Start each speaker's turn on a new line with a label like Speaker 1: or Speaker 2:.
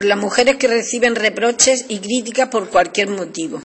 Speaker 1: Las mujeres que reciben reproches y críticas por cualquier motivo.